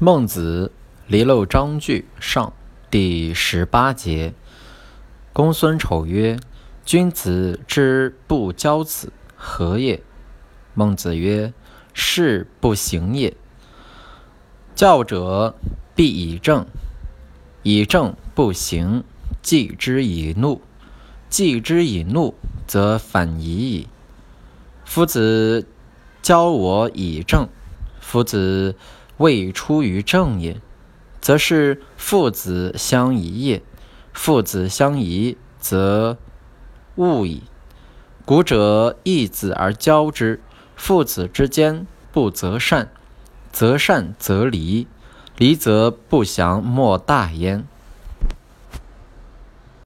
孟子离娄章句上第十八节。公孙丑曰：“君子之不教子，何也？”孟子曰：“事不行也。教者必以正，以正不行，继之以怒，继之以怒，则反夷矣。夫子教我以正，夫子。”未出于正也，则是父子相宜也。父子相宜，则恶矣。古者义子而教之，父子之间不择善，择善则离，离则不祥莫大焉。